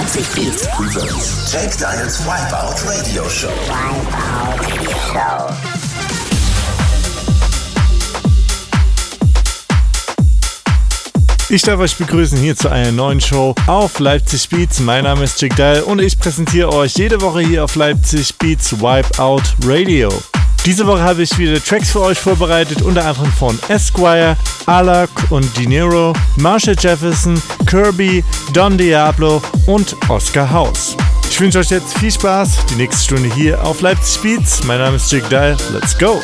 Leipzig Beats presents Jake Dials Wipeout Radio Show. Wipeout Radio Show. Ich darf euch begrüßen hier zu einer neuen Show auf Leipzig Beats. Mein Name ist Jake Dial und ich präsentiere euch jede Woche hier auf Leipzig Beats Wipeout Radio. Diese Woche habe ich wieder Tracks für euch vorbereitet, unter anderem von Esquire, Alak und Dinero, Marshall Jefferson, Kirby, Don Diablo und Oscar House. Ich wünsche euch jetzt viel Spaß, die nächste Stunde hier auf Leipzig Beats. Mein Name ist Jake Dial. Let's go!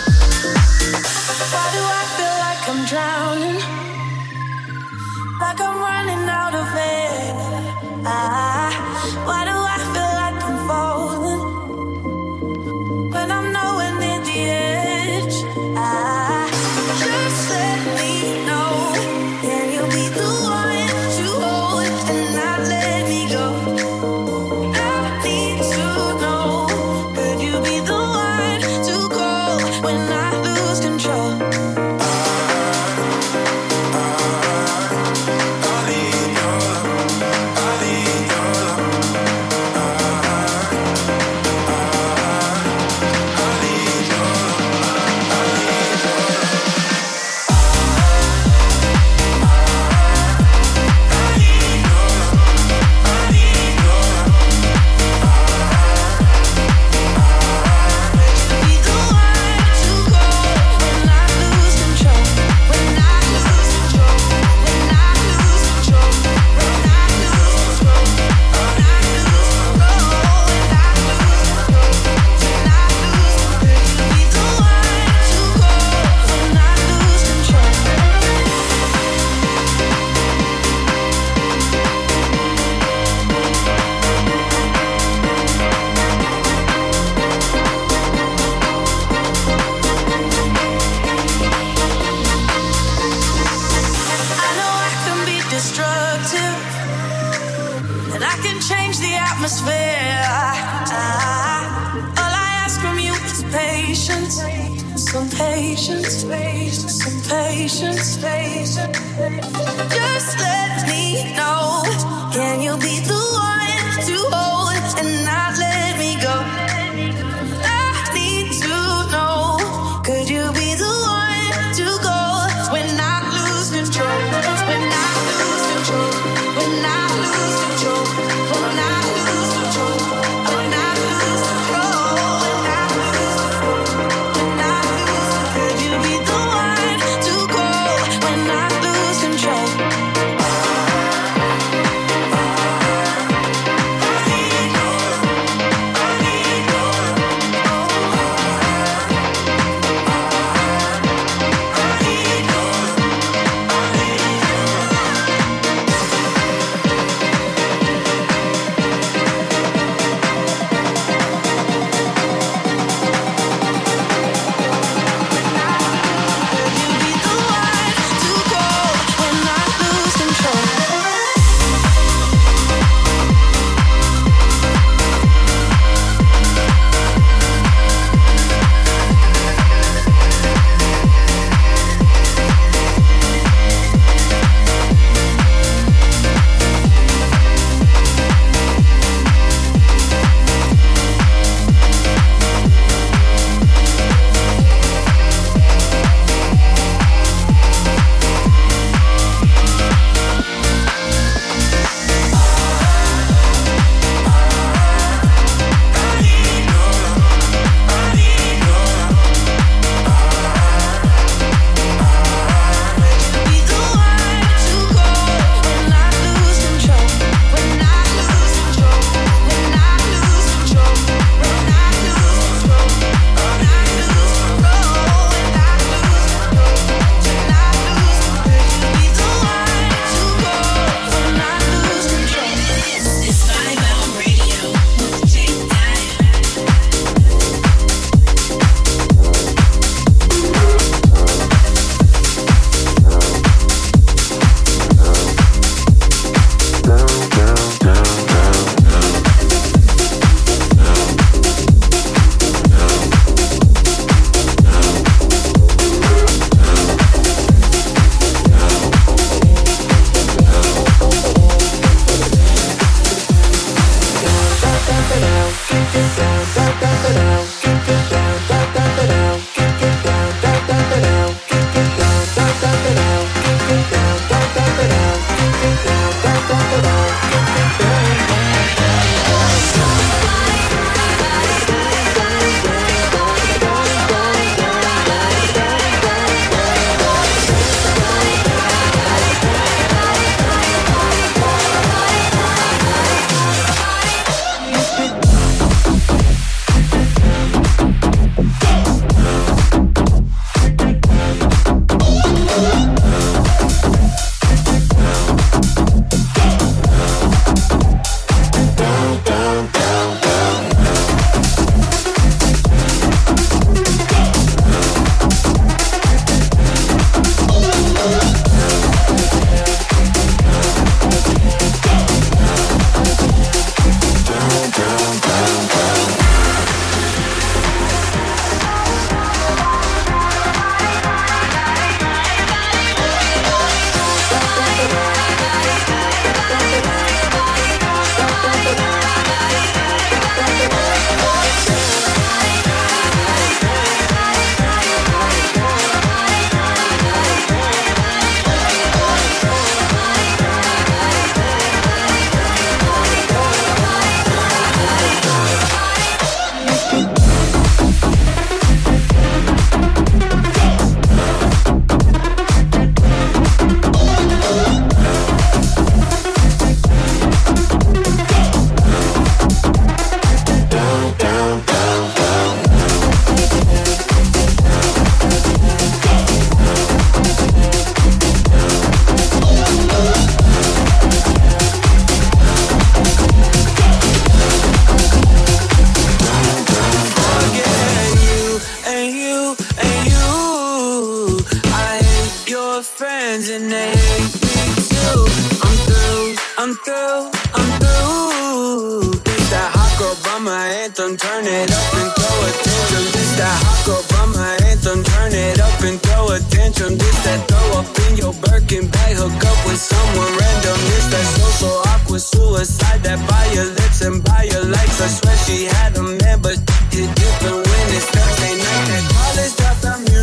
Friends and they hate me too. I'm through, I'm through, I'm through. It's that hot girl my anthem, turn it up and throw a tantrum. It's that hot girl my anthem, turn it up and throw a tantrum. This that throw up in your Birkin bag, hook up with someone random. This that social awkward suicide that by your lips and by your likes. I swear she had a man, but it different when it's Thursday night. That college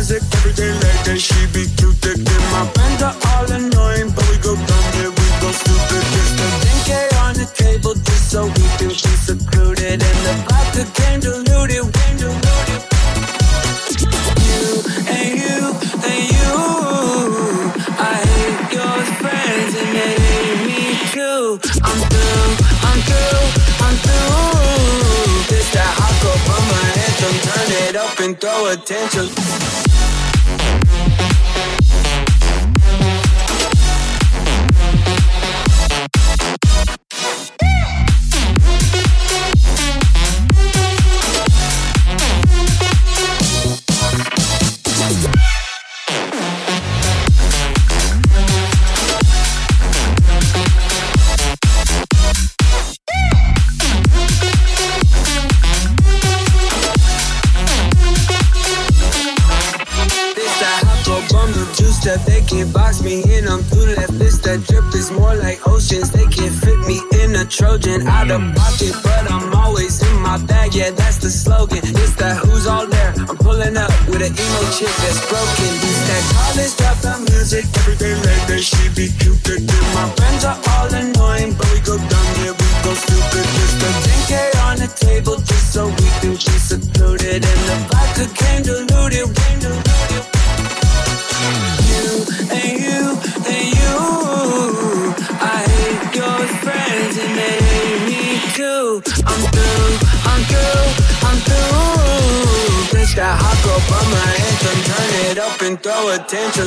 music every day like that. She be thick, and my friends are all annoying, but we go dumb, yeah, we go stupid. Just a 10k on the table, just so we can be secluded, and the vodka came diluted, came diluted. Throw attention. Box me in. I'm through that fist that drip is more like oceans. They can't fit me in a Trojan out of pocket, but I'm always in my bag. Yeah, that's the slogan. It's that who's all there. I'm pulling up with an emo chick that's broken. It's that college dropout music every day like that. She be cupid. My friends are all annoying, but we go dumb, yeah, we go stupid. Just a 10k on the table just so we can be secluded. And the vodka came diluted, came diluted. That hot girl by my anthem, turn it up and throw attention.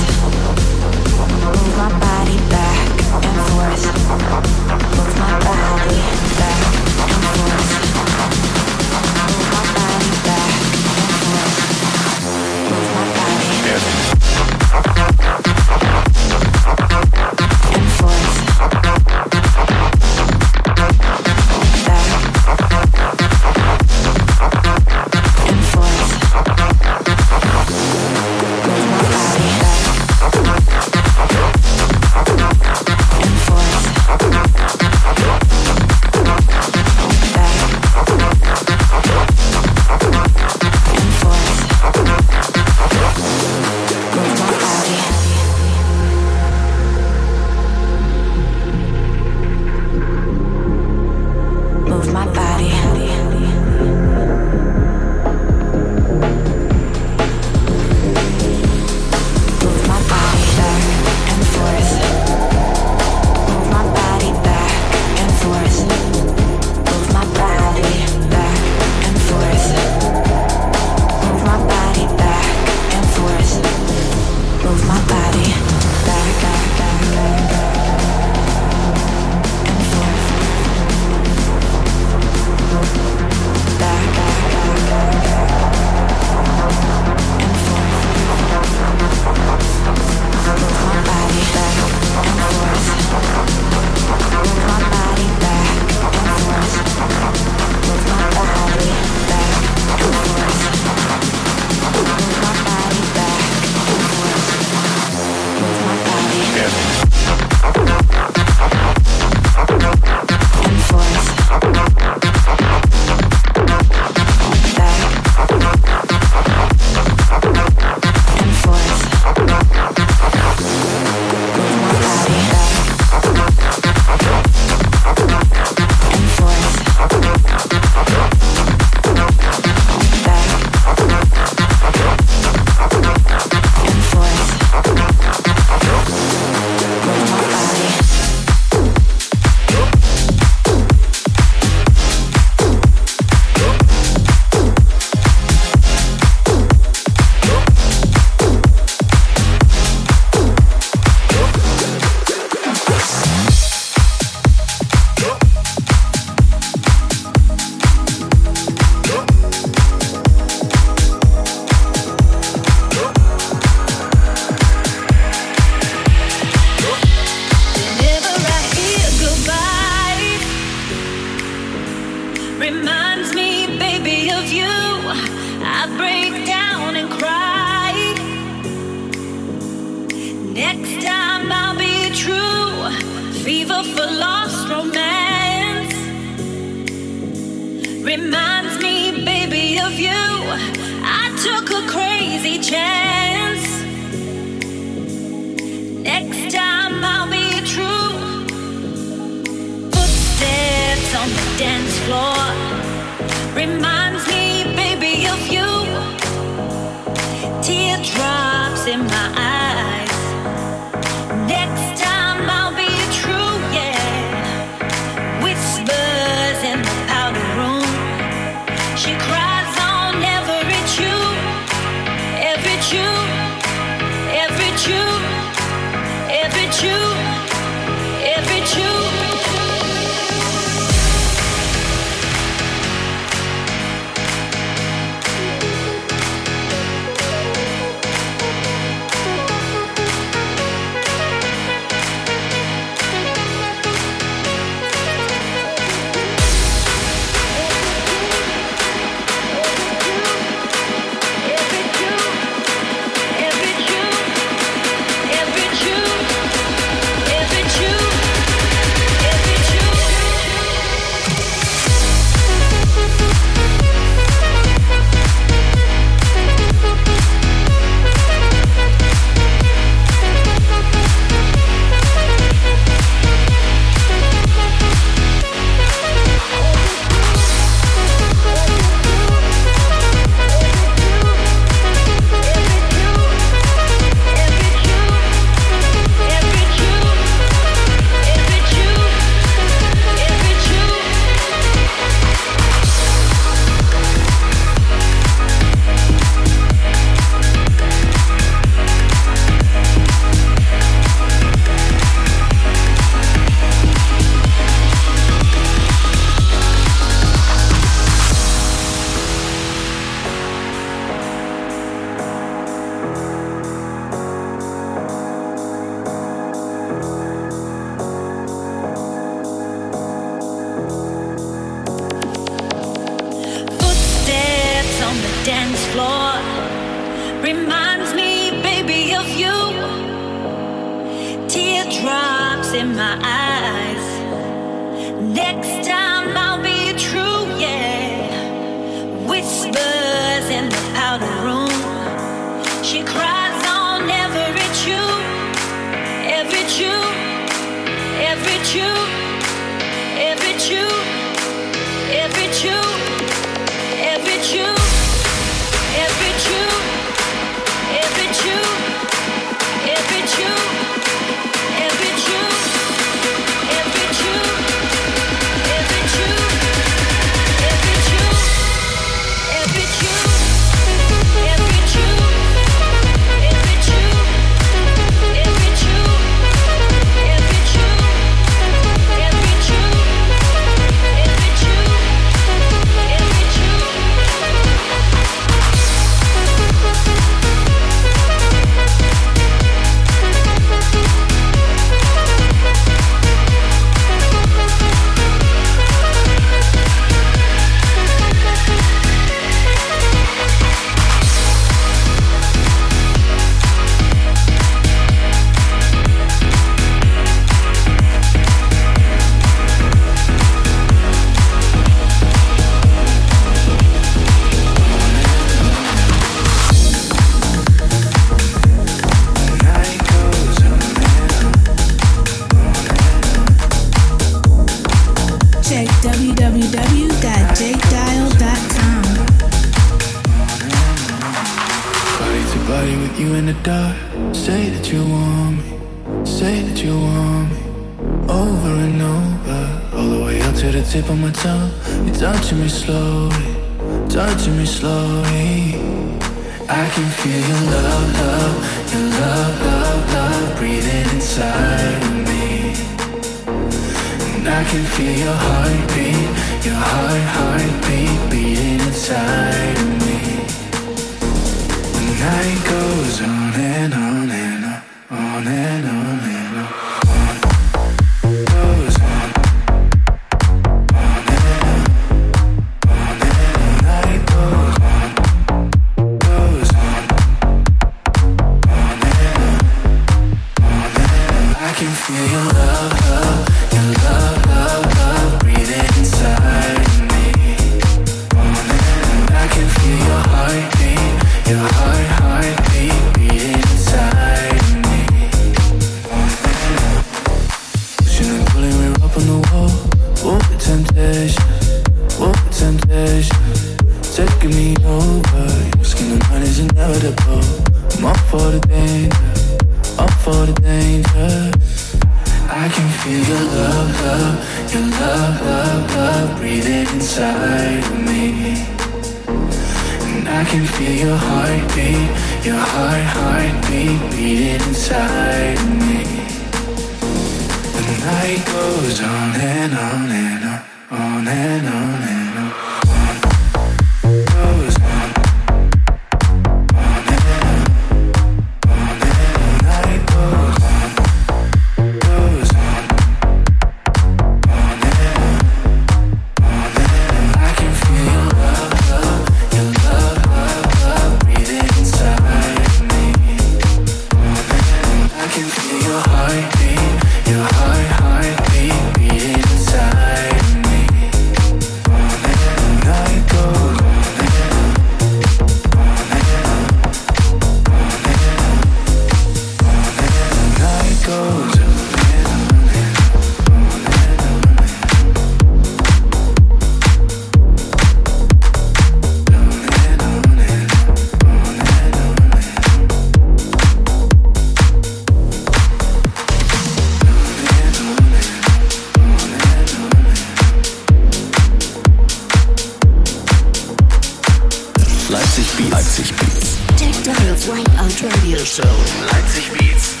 Leipzig Beats.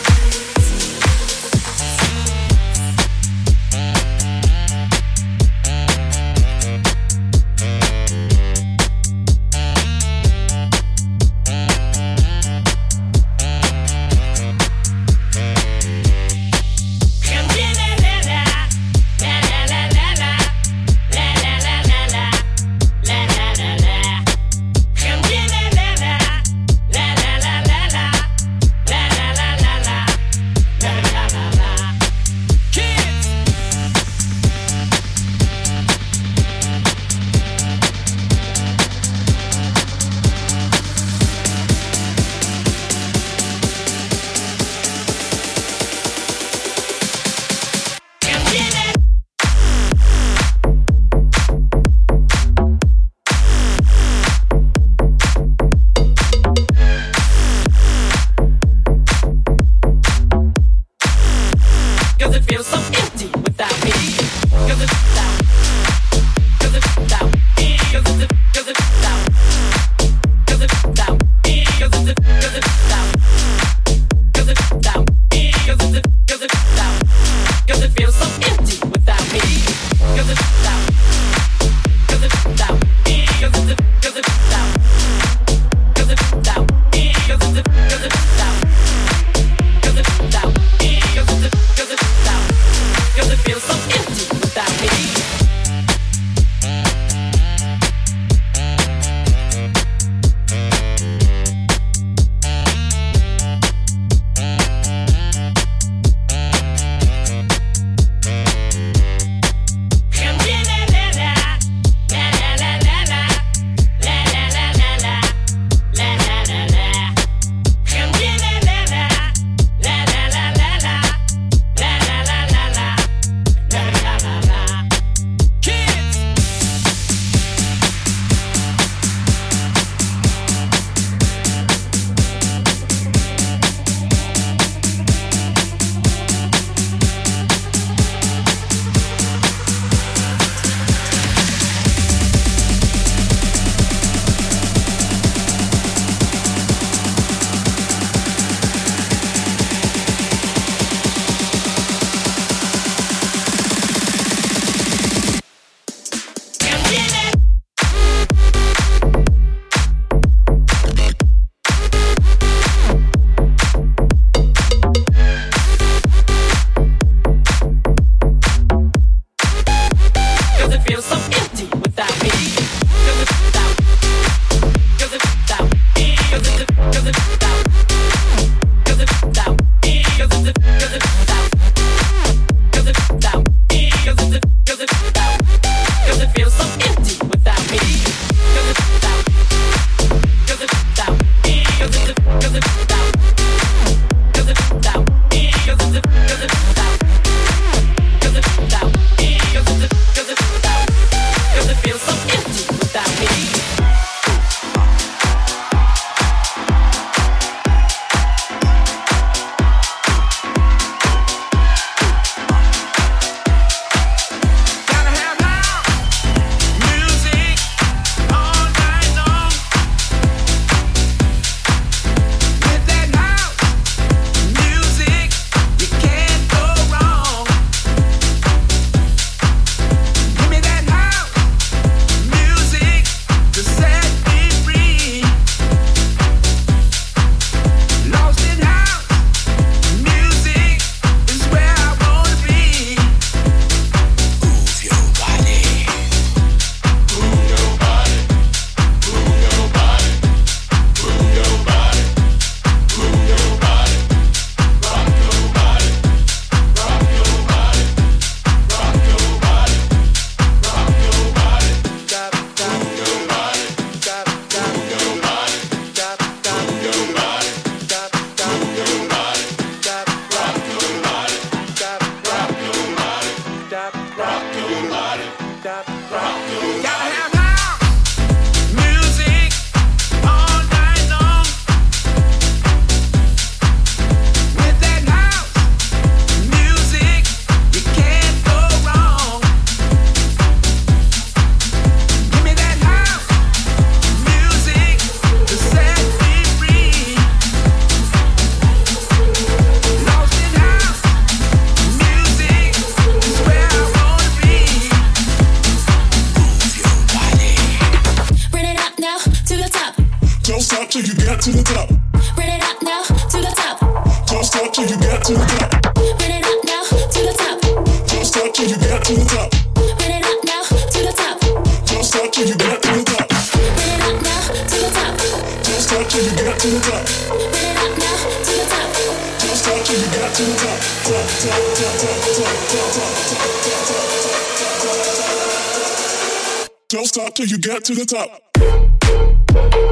To the top.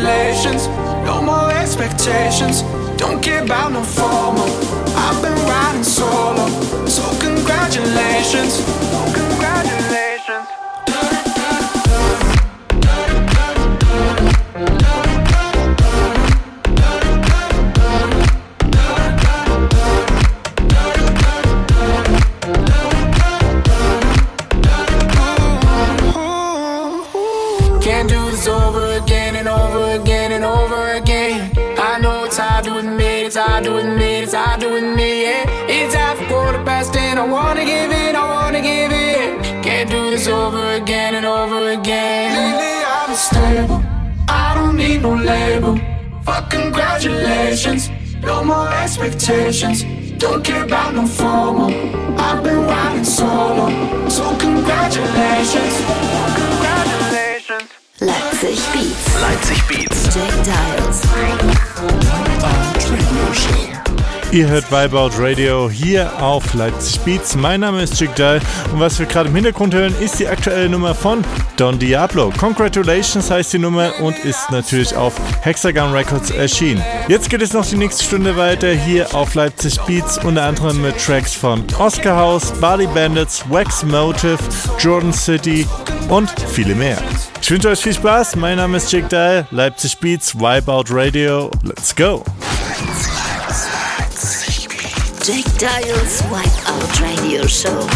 relations, no more expectations. Don't care about no formal. I've been riding solo, so congratulations, oh, congratulations. It's hard doing me, it's hard with me, yeah. It's half a quarter past ten, I wanna give it, I wanna give it. Can't do this over again and over again. Lately I've been stable, I don't need no label. Fuck congratulations, no more expectations. Don't care about no formal. I've been riding solo, so congratulations. Leipzig Beats. Leipzig Beats. Jack Dials. One Ihr hört Vibeout Radio hier auf Leipzig Beats. Mein Name ist Chick Dahl und was wir gerade im Hintergrund hören, ist die aktuelle Nummer von Don Diablo. Congratulations heißt die Nummer und ist natürlich auf Hexagon Records erschienen. Jetzt geht es noch die nächste Stunde weiter hier auf Leipzig Beats, unter anderem mit Tracks von Oscar House, Body Bandits, Wax Motive, Jordan City und viele mehr. Ich wünsche euch viel Spaß. Mein Name ist Chick Dahl, Leipzig Beats, Vibeout Radio. Let's go! Jake Dile's Vibeout Radio Show.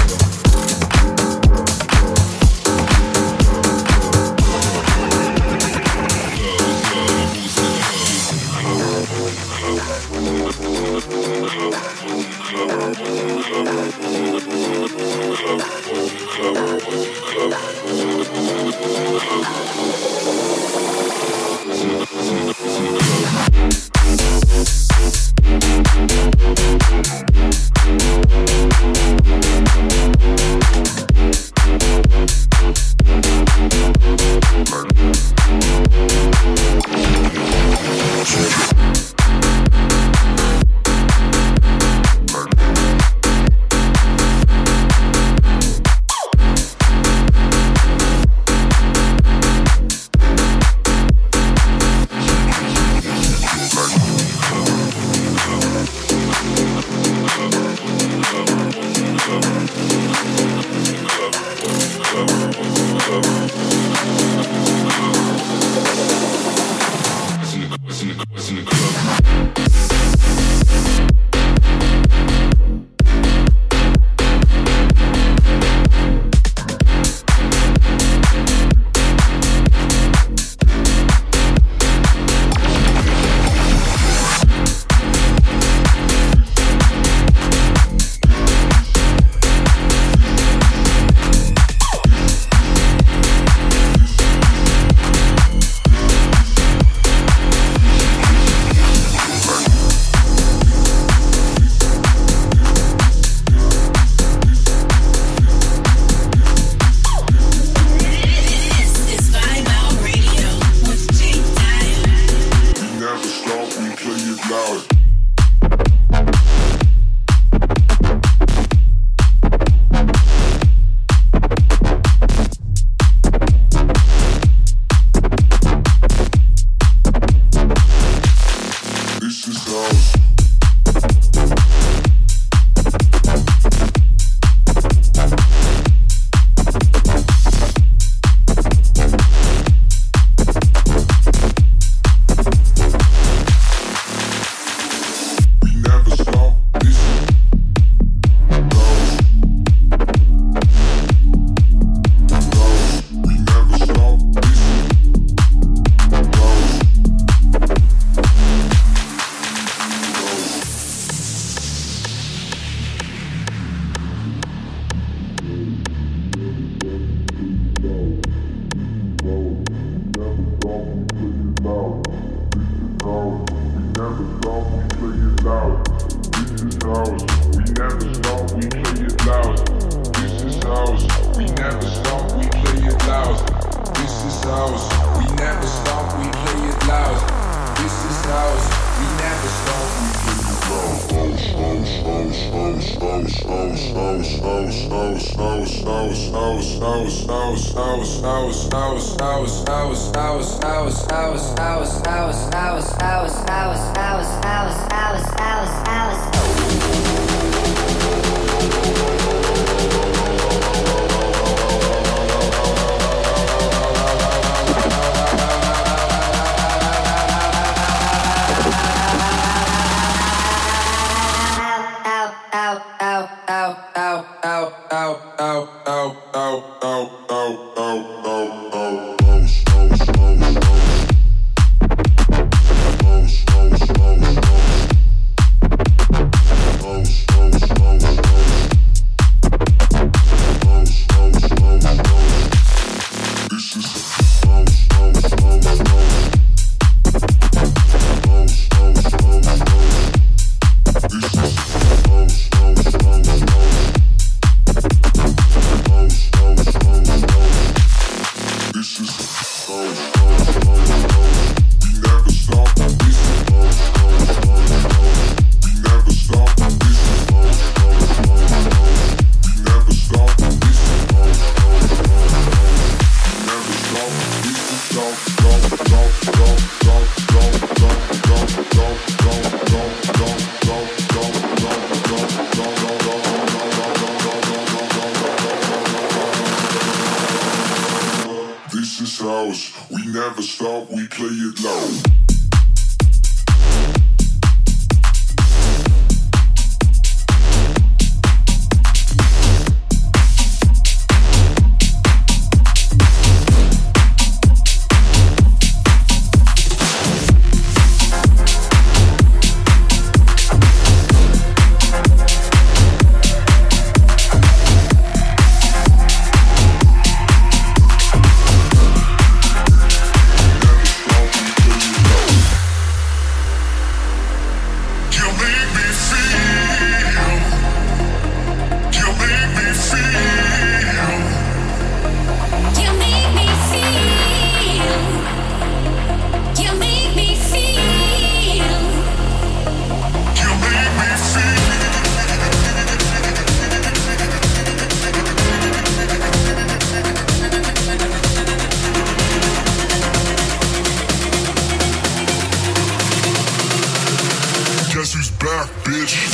bitch.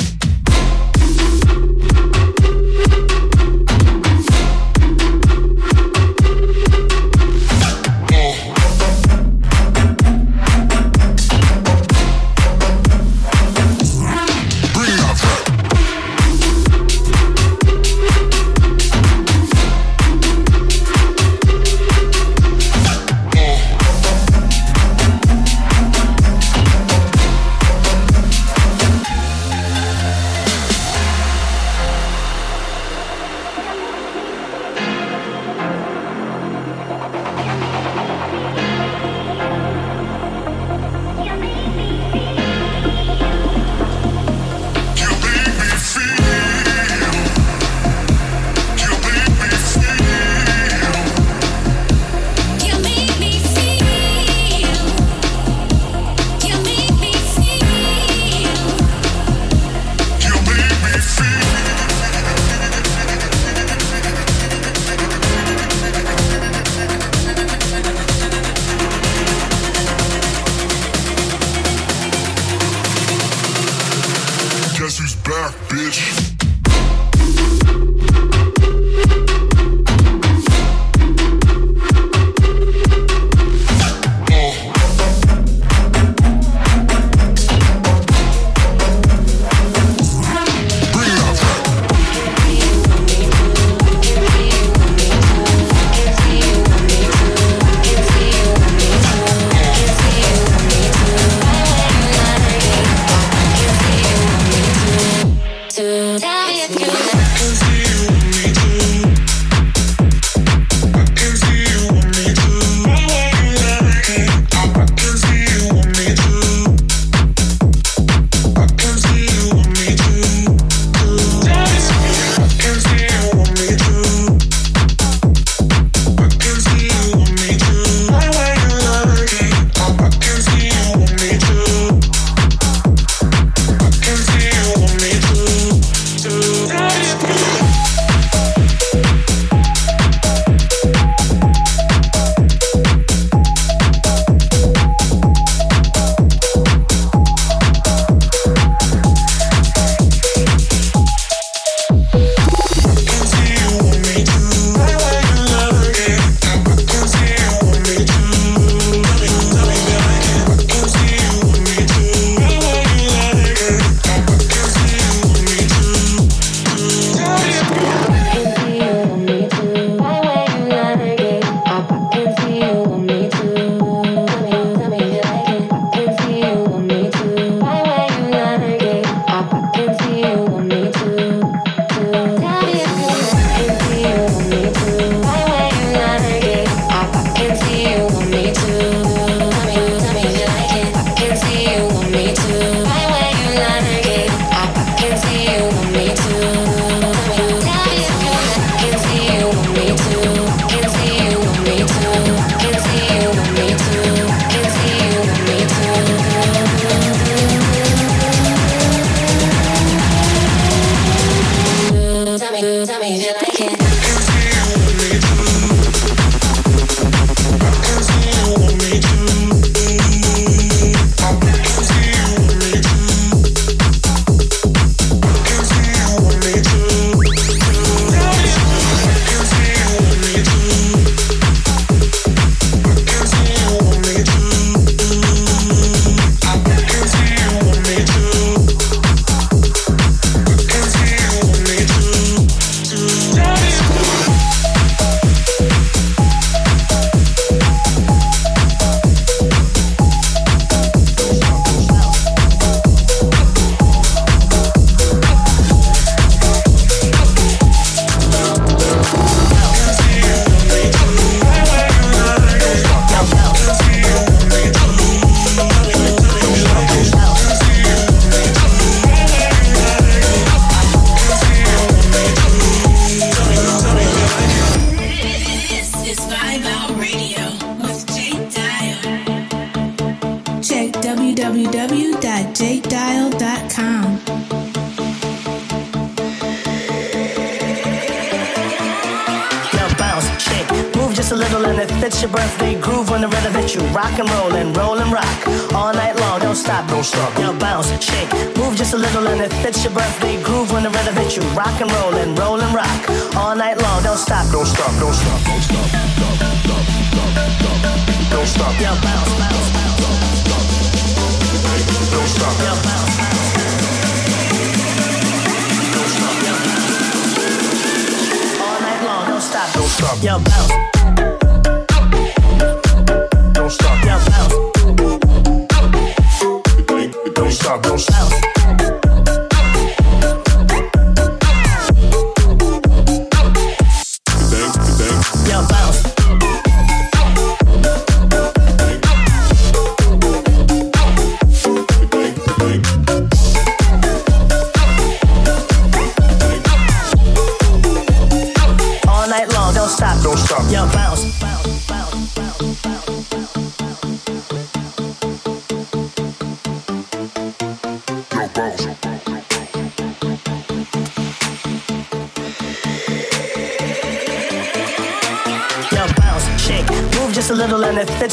Tell me if you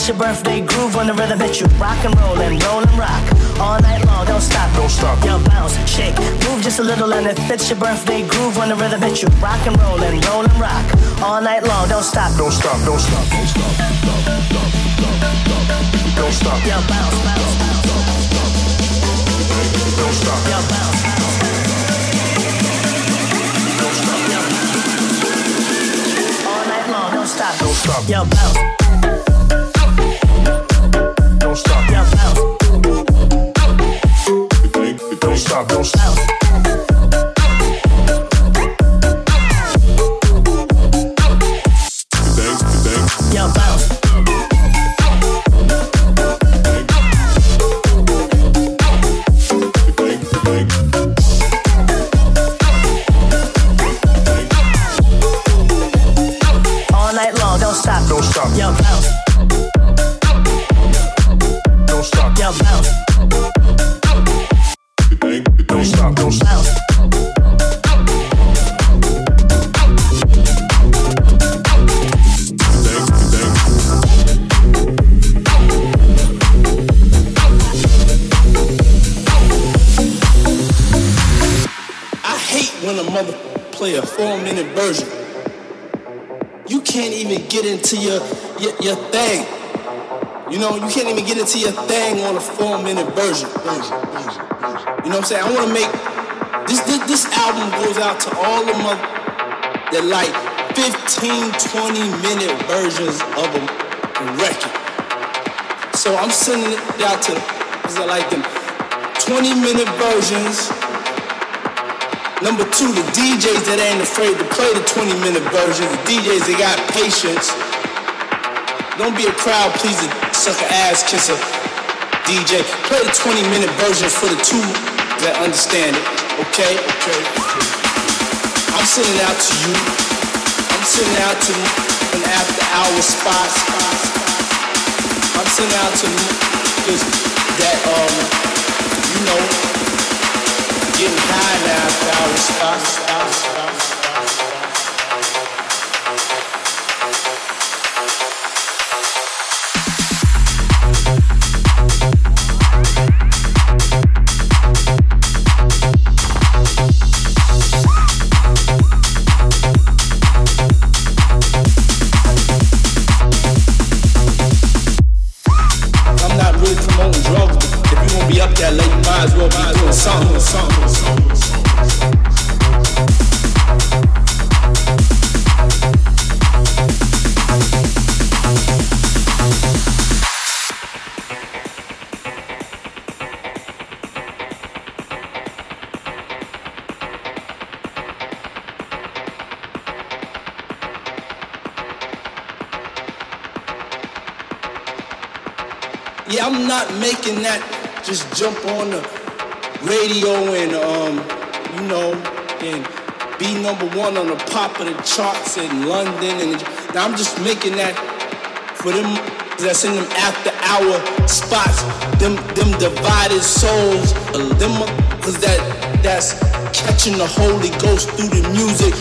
your birthday groove when the rhythm hits you. Rock and roll and roll and rock all night long. Don't stop, don't stop. Yo, bounce, shake, move just a little and it fits your birthday groove when the rhythm hits you. Rock and roll and roll and rock all night long. Don't stop, don't stop, don't stop, don't stop, stop don't stop. Yo, bounce, bounce, bounce. Don't stop. Yo, bounce. Don't stop. All night long, don't stop. Don't stop. Yo, bounce. Play a four minute version. You can't even get into your, your, your thing. You know, you can't even get into your thing on a four minute version. You know what I'm saying? I want to make this, this, this album goes out to all the mother that like 15, 20 minute versions of a record. So I'm sending it out to because I like them 20 minute versions Number two, the DJs that ain't afraid to play the 20 minute version. The DJs that got patience. Don't be a crowd pleaser, sucker ass kisser. DJ, play the 20 minute version for the two that understand it. Okay? Okay. I'm sending out to you. I'm sending out to an after hour spot. I'm sending out to that um, you know, getting high now, I'm Yeah, I'm not making that just jump on the radio and um, you know, and be number one on the pop of the charts in London and now I'm just making that for them that's in them after hour spots, them them divided souls, them cause that that's catching the Holy Ghost through the music.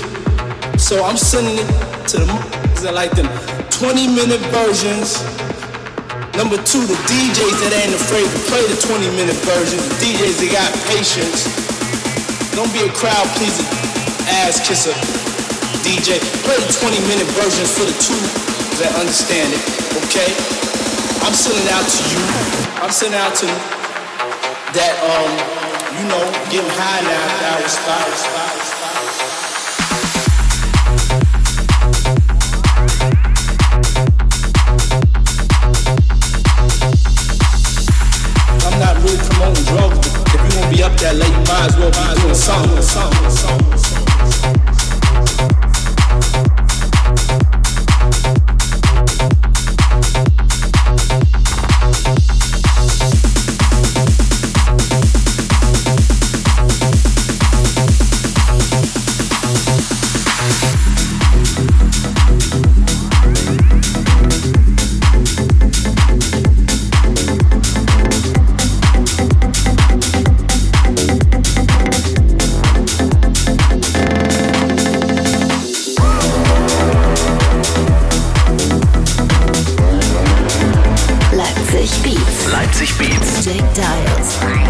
So I'm sending it to the that like them 20 minute versions. Number two, the DJs that ain't afraid to play the 20 minute version. The DJs that got patience. Don't be a crowd pleaser, ass kisser. DJ, play the 20 minute versions for the two that understand it, okay? I'm sending out to you. I'm sending out to that, um, you know, getting high now, that spot, spot. That late, as well be doing something, dials.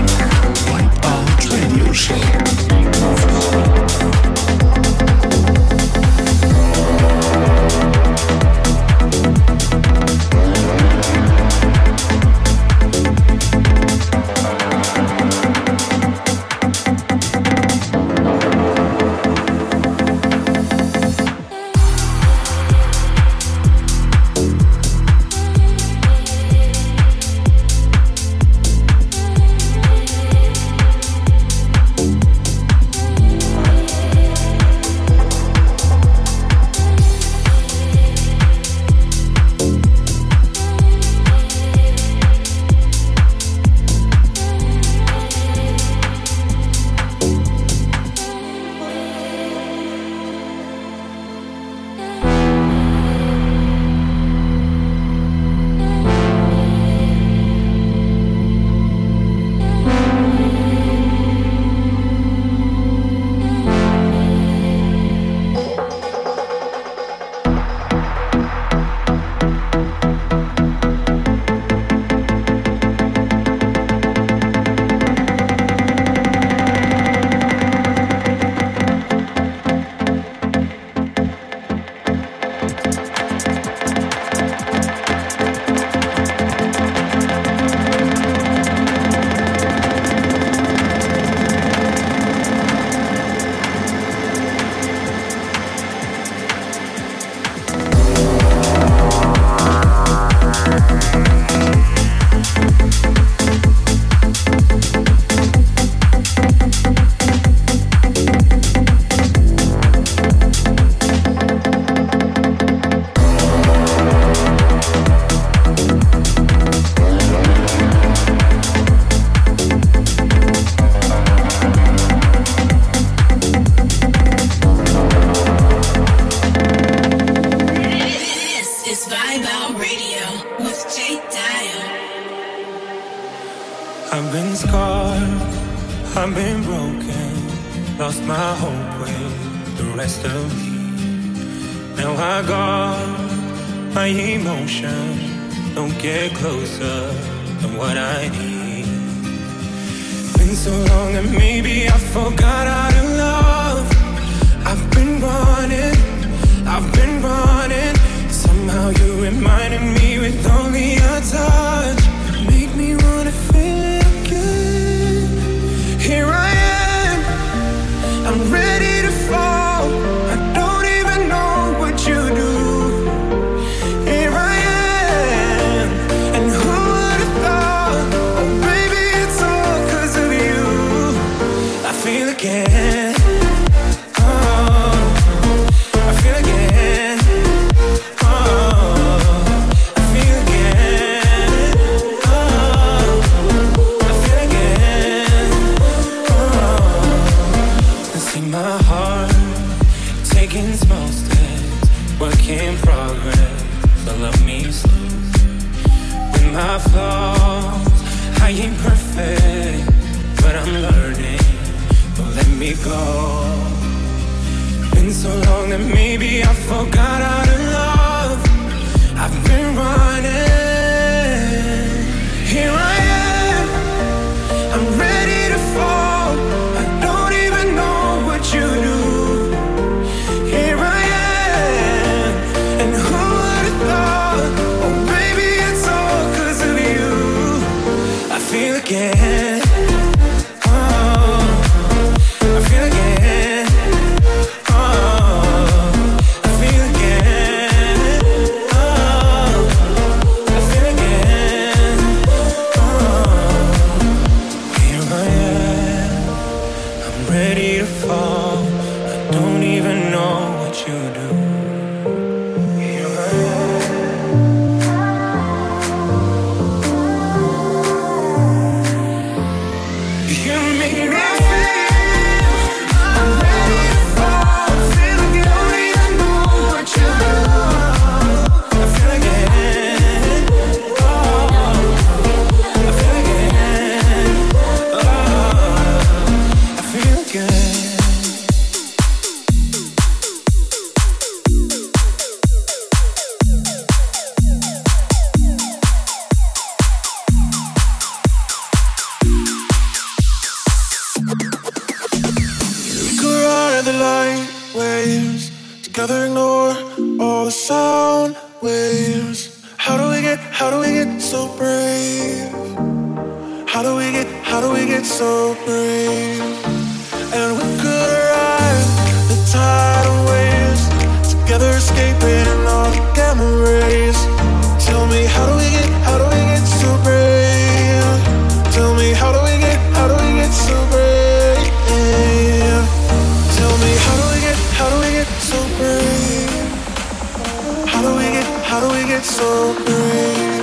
How do we get so brave?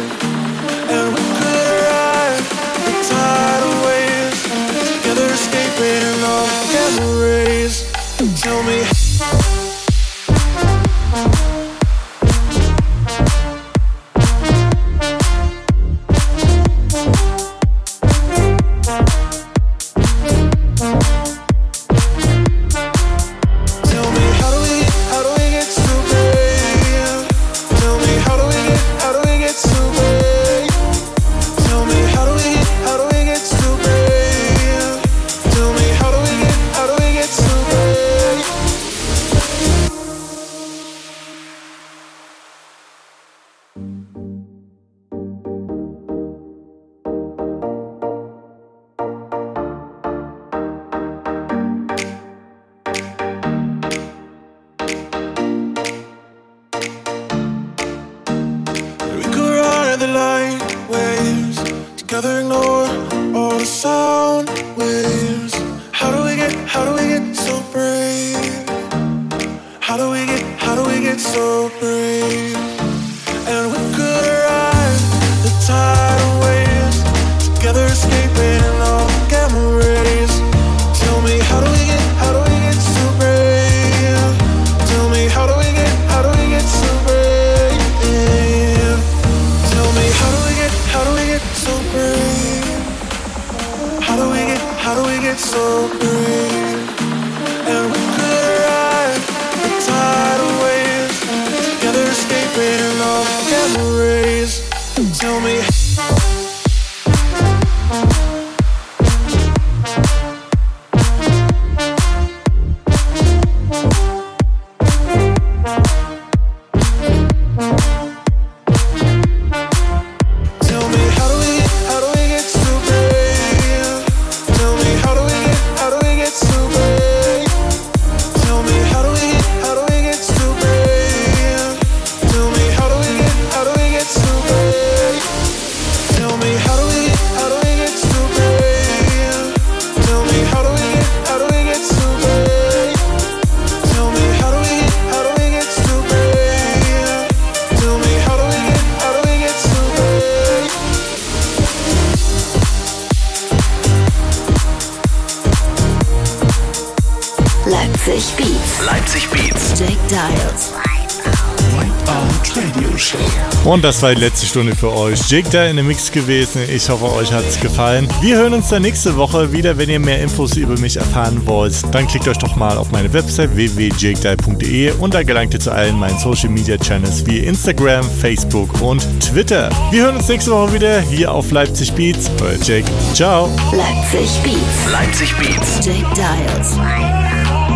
Und das war die letzte Stunde für euch. Jake da in dem Mix gewesen. Ich hoffe, euch hat es gefallen. Wir hören uns dann nächste Woche wieder. Wenn ihr mehr Infos über mich erfahren wollt, dann klickt euch doch mal auf meine Website www.jakedai.de und da gelangt ihr zu allen meinen Social Media Channels wie Instagram, Facebook und Twitter. Wir hören uns nächste Woche wieder hier auf Leipzig Beats. Euer Jake. Ciao. Leipzig Beats. Leipzig Beats. Jake Dials.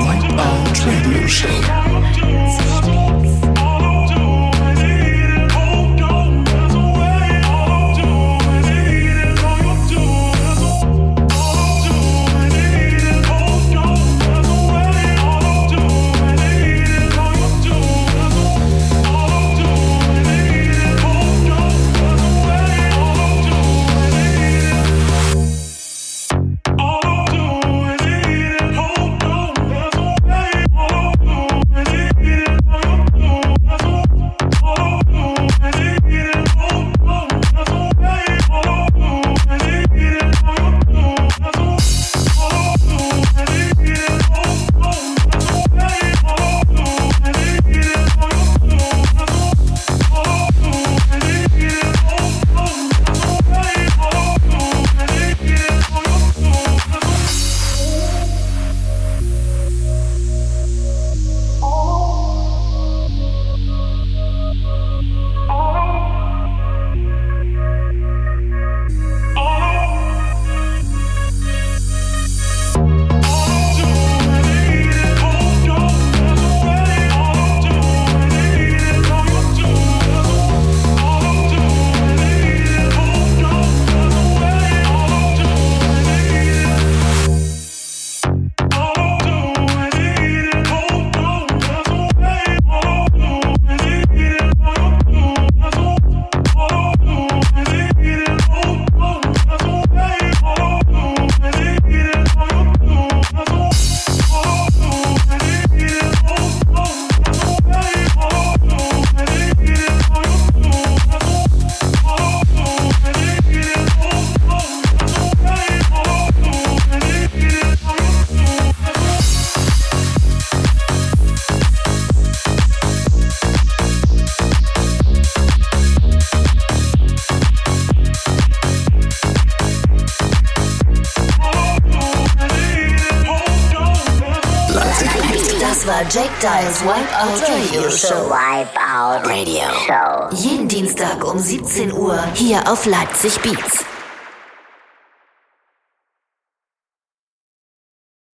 Wipeout Radio Show. Dials Wipeout Radio Show. Wipeout Radio Show. Jeden Dienstag um 17 Uhr hier auf Leipzig Beats.